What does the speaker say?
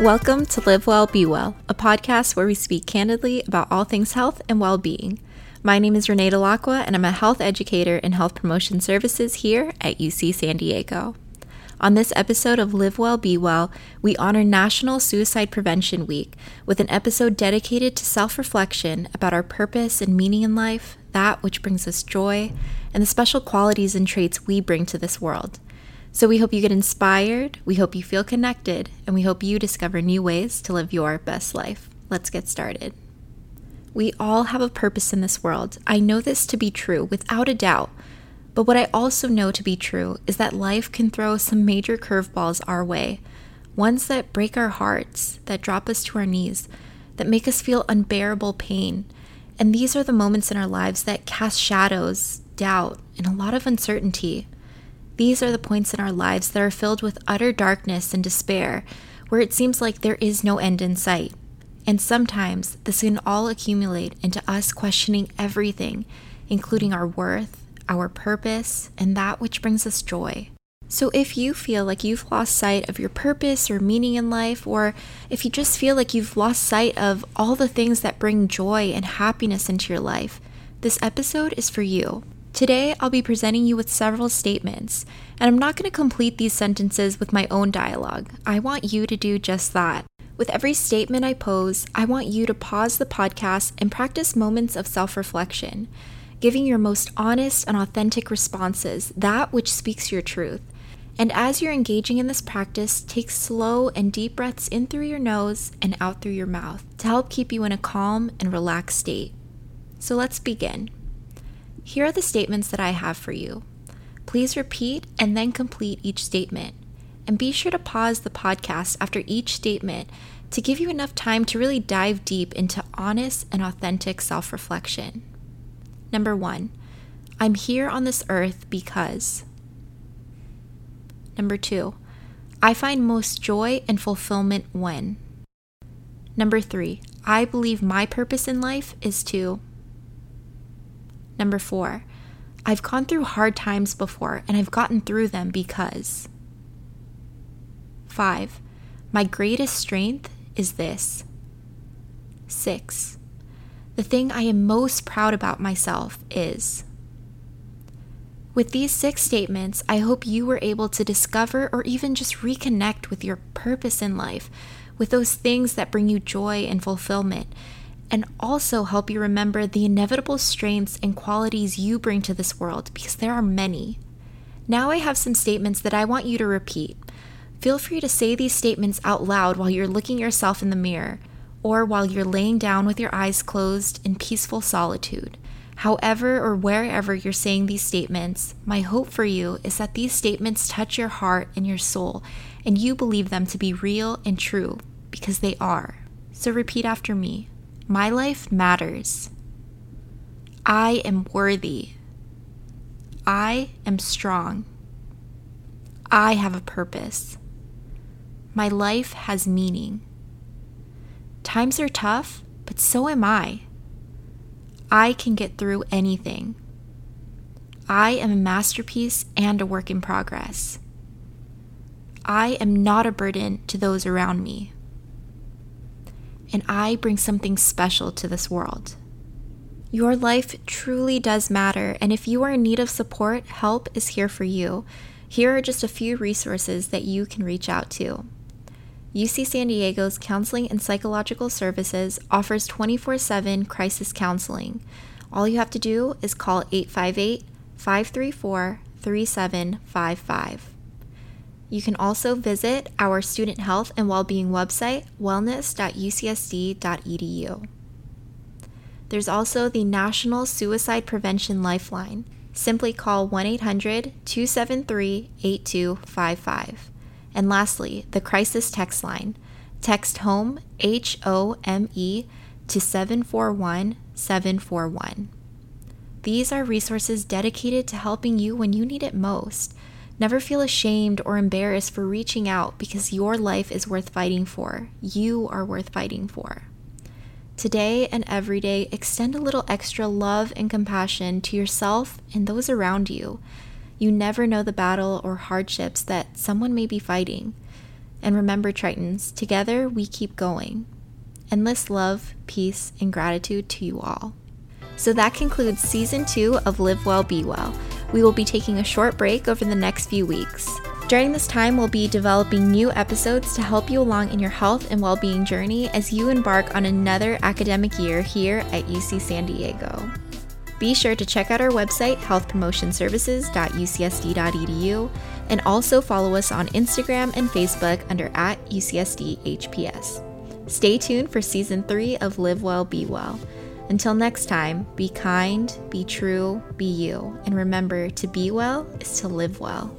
Welcome to Live Well, Be Well, a podcast where we speak candidly about all things health and well being. My name is Renee Delacqua, and I'm a health educator in health promotion services here at UC San Diego. On this episode of Live Well, Be Well, we honor National Suicide Prevention Week with an episode dedicated to self reflection about our purpose and meaning in life, that which brings us joy, and the special qualities and traits we bring to this world. So we hope you get inspired, we hope you feel connected, and we hope you discover new ways to live your best life. Let's get started. We all have a purpose in this world. I know this to be true without a doubt. But what I also know to be true is that life can throw some major curveballs our way, ones that break our hearts, that drop us to our knees, that make us feel unbearable pain. And these are the moments in our lives that cast shadows, doubt, and a lot of uncertainty. These are the points in our lives that are filled with utter darkness and despair, where it seems like there is no end in sight. And sometimes this can all accumulate into us questioning everything, including our worth, our purpose, and that which brings us joy. So, if you feel like you've lost sight of your purpose or meaning in life, or if you just feel like you've lost sight of all the things that bring joy and happiness into your life, this episode is for you. Today, I'll be presenting you with several statements, and I'm not going to complete these sentences with my own dialogue. I want you to do just that. With every statement I pose, I want you to pause the podcast and practice moments of self reflection, giving your most honest and authentic responses, that which speaks your truth. And as you're engaging in this practice, take slow and deep breaths in through your nose and out through your mouth to help keep you in a calm and relaxed state. So let's begin. Here are the statements that I have for you. Please repeat and then complete each statement. And be sure to pause the podcast after each statement to give you enough time to really dive deep into honest and authentic self reflection. Number one, I'm here on this earth because. Number two, I find most joy and fulfillment when. Number three, I believe my purpose in life is to. Number four, I've gone through hard times before and I've gotten through them because. Five, my greatest strength is this. Six, the thing I am most proud about myself is. With these six statements, I hope you were able to discover or even just reconnect with your purpose in life, with those things that bring you joy and fulfillment, and also help you remember the inevitable strengths and qualities you bring to this world because there are many. Now I have some statements that I want you to repeat. Feel free to say these statements out loud while you're looking yourself in the mirror or while you're laying down with your eyes closed in peaceful solitude. However, or wherever you're saying these statements, my hope for you is that these statements touch your heart and your soul, and you believe them to be real and true because they are. So repeat after me my life matters. I am worthy. I am strong. I have a purpose. My life has meaning. Times are tough, but so am I. I can get through anything. I am a masterpiece and a work in progress. I am not a burden to those around me and I bring something special to this world. Your life truly does matter, and if you are in need of support, help is here for you. Here are just a few resources that you can reach out to. UC San Diego's Counseling and Psychological Services offers 24 7 crisis counseling. All you have to do is call 858 534 3755. You can also visit our student health and well-being website, wellness.ucsd.edu. There's also the National Suicide Prevention Lifeline. Simply call 1 800 273 8255. And lastly, the Crisis Text Line. Text HOME, H O M E, to 741 741. These are resources dedicated to helping you when you need it most. Never feel ashamed or embarrassed for reaching out because your life is worth fighting for. You are worth fighting for. Today and every day, extend a little extra love and compassion to yourself and those around you. You never know the battle or hardships that someone may be fighting. And remember, Tritons, together we keep going. Endless love, peace, and gratitude to you all. So that concludes season two of Live Well, Be Well. We will be taking a short break over the next few weeks. During this time, we'll be developing new episodes to help you along in your health and well being journey as you embark on another academic year here at UC San Diego. Be sure to check out our website, healthpromotionservices.ucsd.edu, and also follow us on Instagram and Facebook under at UCSDHPS. Stay tuned for season three of Live Well, Be Well. Until next time, be kind, be true, be you, and remember to be well is to live well.